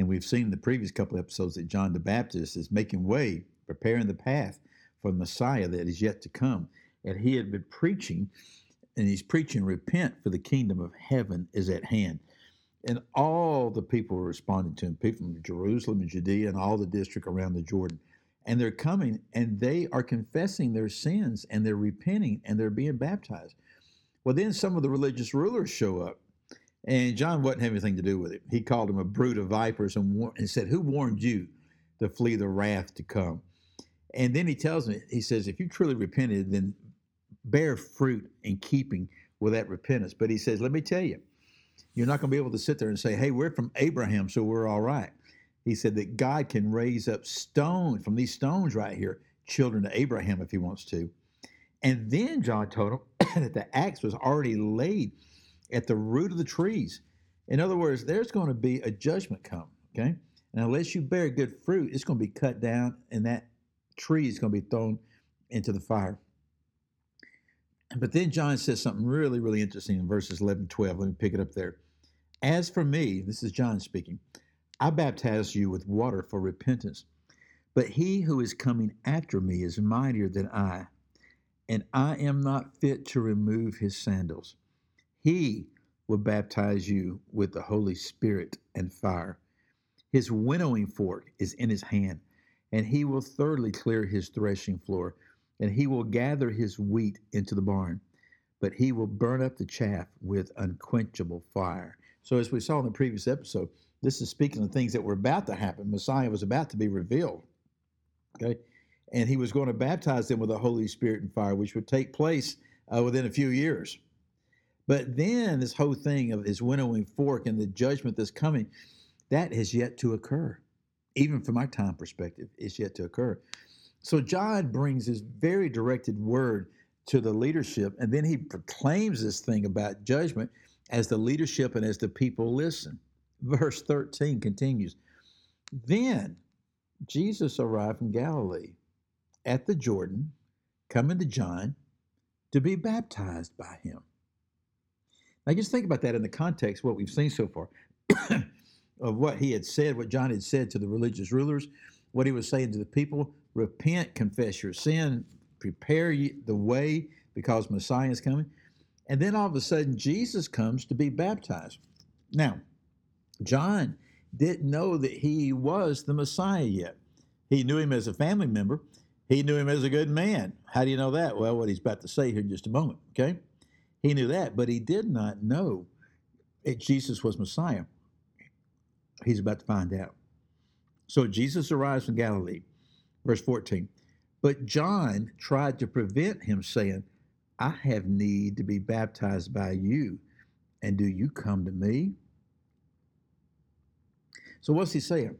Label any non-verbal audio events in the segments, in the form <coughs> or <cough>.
And we've seen in the previous couple episodes that John the Baptist is making way, preparing the path for the Messiah that is yet to come. And he had been preaching, and he's preaching, Repent, for the kingdom of heaven is at hand. And all the people were responding to him, people from Jerusalem and Judea and all the district around the Jordan. And they're coming and they are confessing their sins and they're repenting and they're being baptized. Well, then some of the religious rulers show up and John wasn't having anything to do with it. He called him a brood of vipers and, war- and said, Who warned you to flee the wrath to come? And then he tells me, he says, If you truly repented, then bear fruit in keeping with that repentance. But he says, Let me tell you, you're not going to be able to sit there and say, Hey, we're from Abraham, so we're all right. He said that God can raise up stone from these stones right here, children to Abraham if he wants to. And then John told him <coughs> that the axe was already laid at the root of the trees. In other words, there's going to be a judgment come, okay? And unless you bear good fruit, it's going to be cut down and that tree is going to be thrown into the fire. But then John says something really, really interesting in verses 11 and 12. Let me pick it up there. As for me, this is John speaking, I baptize you with water for repentance. But he who is coming after me is mightier than I, and I am not fit to remove his sandals. He will baptize you with the Holy Spirit and fire. His winnowing fork is in his hand, and he will thoroughly clear his threshing floor, and he will gather his wheat into the barn, but he will burn up the chaff with unquenchable fire. So, as we saw in the previous episode, this is speaking of things that were about to happen. Messiah was about to be revealed. Okay. And he was going to baptize them with the Holy Spirit and fire, which would take place uh, within a few years. But then this whole thing of his winnowing fork and the judgment that's coming, that has yet to occur. Even from my time perspective, it's yet to occur. So John brings this very directed word to the leadership, and then he proclaims this thing about judgment as the leadership and as the people listen. Verse 13 continues Then Jesus arrived from Galilee at the Jordan, coming to John to be baptized by him. Now, just think about that in the context of what we've seen so far <coughs> of what he had said, what John had said to the religious rulers, what he was saying to the people repent, confess your sin, prepare the way because Messiah is coming. And then all of a sudden, Jesus comes to be baptized. Now, John didn't know that he was the Messiah yet. He knew him as a family member, he knew him as a good man. How do you know that? Well, what he's about to say here in just a moment, okay? He knew that, but he did not know that Jesus was Messiah. He's about to find out. So Jesus arrives from Galilee, verse 14. But John tried to prevent him, saying, I have need to be baptized by you, and do you come to me? So what's he saying?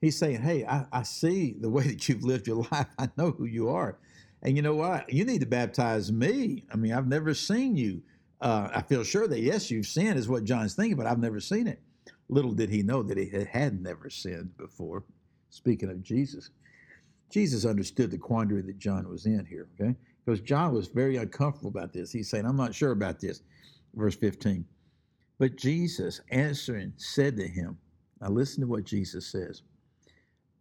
He's saying, Hey, I, I see the way <laughs> that you've lived your life. I know who you are. And you know what? You need to baptize me. I mean, I've never seen you. Uh, I feel sure that, yes, you've sinned, is what John's thinking, but I've never seen it. Little did he know that he had never sinned before. Speaking of Jesus, Jesus understood the quandary that John was in here, okay? Because John was very uncomfortable about this. He's saying, I'm not sure about this. Verse 15. But Jesus answering said to him, Now listen to what Jesus says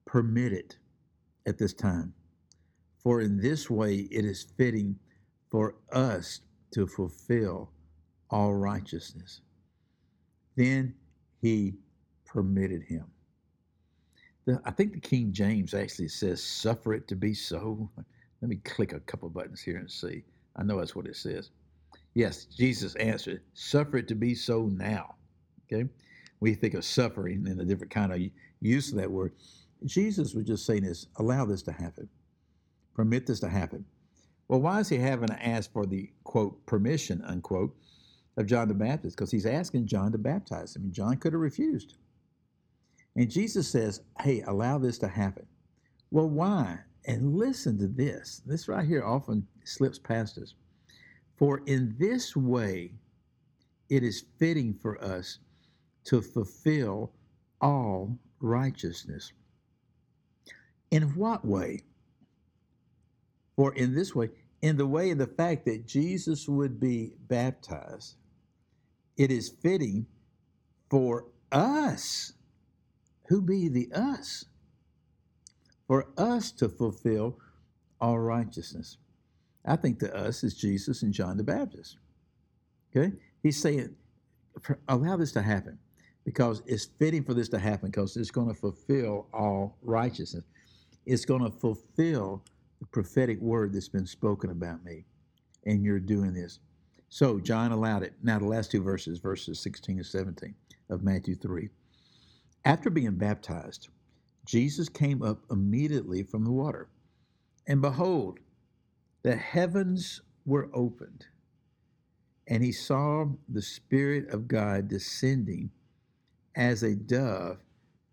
Permit it at this time for in this way it is fitting for us to fulfill all righteousness. Then he permitted him. The, I think the King James actually says, suffer it to be so. Let me click a couple buttons here and see. I know that's what it says. Yes, Jesus answered, suffer it to be so now. Okay? We think of suffering in a different kind of use of that word. Jesus was just saying this, allow this to happen permit this to happen. Well, why is he having to ask for the quote permission unquote of John the Baptist? Because he's asking John to baptize him, John could have refused. And Jesus says, Hey, allow this to happen. Well, why? And listen to this. This right here often slips past us. For in this way, it is fitting for us to fulfill all righteousness. In what way? For in this way, in the way of the fact that Jesus would be baptized, it is fitting for us. Who be the us? For us to fulfill all righteousness. I think the us is Jesus and John the Baptist. Okay? He's saying, allow this to happen because it's fitting for this to happen because it's going to fulfill all righteousness. It's going to fulfill the prophetic word that's been spoken about me. And you're doing this. So John allowed it. Now, the last two verses, verses 16 and 17 of Matthew 3. After being baptized, Jesus came up immediately from the water. And behold, the heavens were opened, and he saw the Spirit of God descending as a dove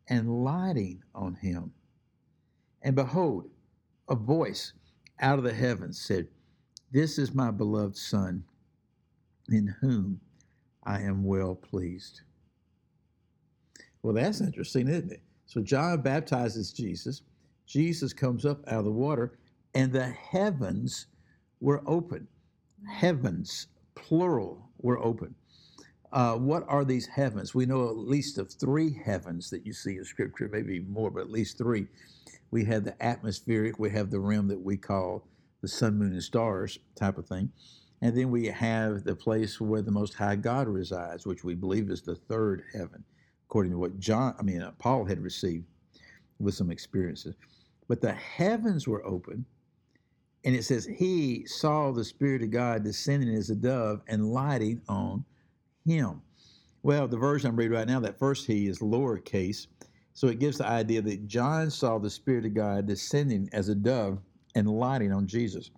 and lighting on him. And behold, a voice out of the heavens said, This is my beloved Son, in whom I am well pleased. Well, that's interesting, isn't it? So John baptizes Jesus. Jesus comes up out of the water, and the heavens were open. Heavens, plural, were open. Uh, what are these heavens? We know at least of three heavens that you see in Scripture, maybe more, but at least three. We have the atmospheric, we have the realm that we call the sun, moon, and stars type of thing. And then we have the place where the Most High God resides, which we believe is the third heaven, according to what John, I mean, uh, Paul had received with some experiences. But the heavens were open, and it says, He saw the Spirit of God descending as a dove and lighting on him. Well, the version I'm reading right now, that first he is lowercase. So it gives the idea that John saw the Spirit of God descending as a dove and lighting on Jesus.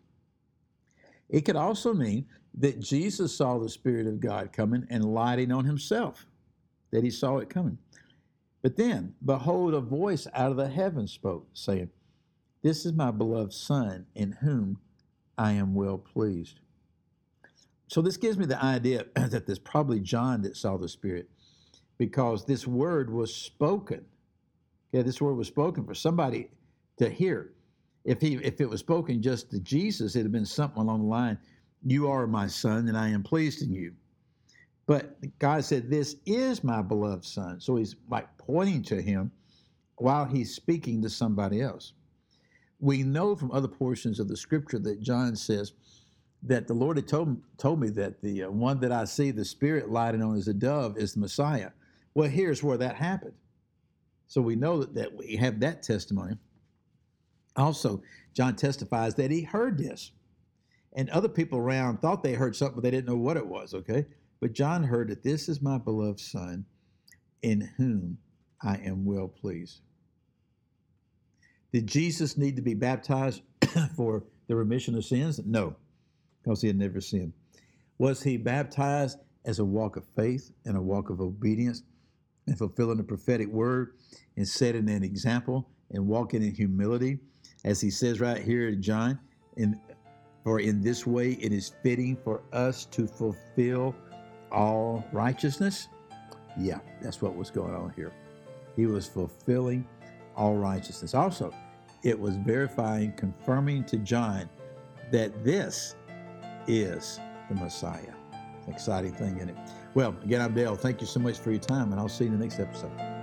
It could also mean that Jesus saw the Spirit of God coming and lighting on himself, that he saw it coming. But then, behold, a voice out of the heavens spoke, saying, This is my beloved Son, in whom I am well pleased. So this gives me the idea <clears throat> that there's probably John that saw the Spirit because this word was spoken. Okay, this word was spoken for somebody to hear. If he if it was spoken just to Jesus, it'd have been something along the line, You are my son, and I am pleased in you. But God said, This is my beloved son. So he's like pointing to him while he's speaking to somebody else. We know from other portions of the scripture that John says, that the Lord had told, told me that the uh, one that I see, the Spirit lighting on as a dove, is the Messiah. Well, here's where that happened. So we know that, that we have that testimony. Also, John testifies that he heard this. And other people around thought they heard something, but they didn't know what it was, okay? But John heard that this is my beloved Son, in whom I am well pleased. Did Jesus need to be baptized <coughs> for the remission of sins? No because he had never sinned. Was he baptized as a walk of faith and a walk of obedience and fulfilling the prophetic word and setting an example and walking in humility? As he says right here in John, in, for in this way it is fitting for us to fulfill all righteousness. Yeah, that's what was going on here. He was fulfilling all righteousness. Also, it was verifying, confirming to John that this is the Messiah. Exciting thing in it. Well, again, I'm Dale. Thank you so much for your time, and I'll see you in the next episode.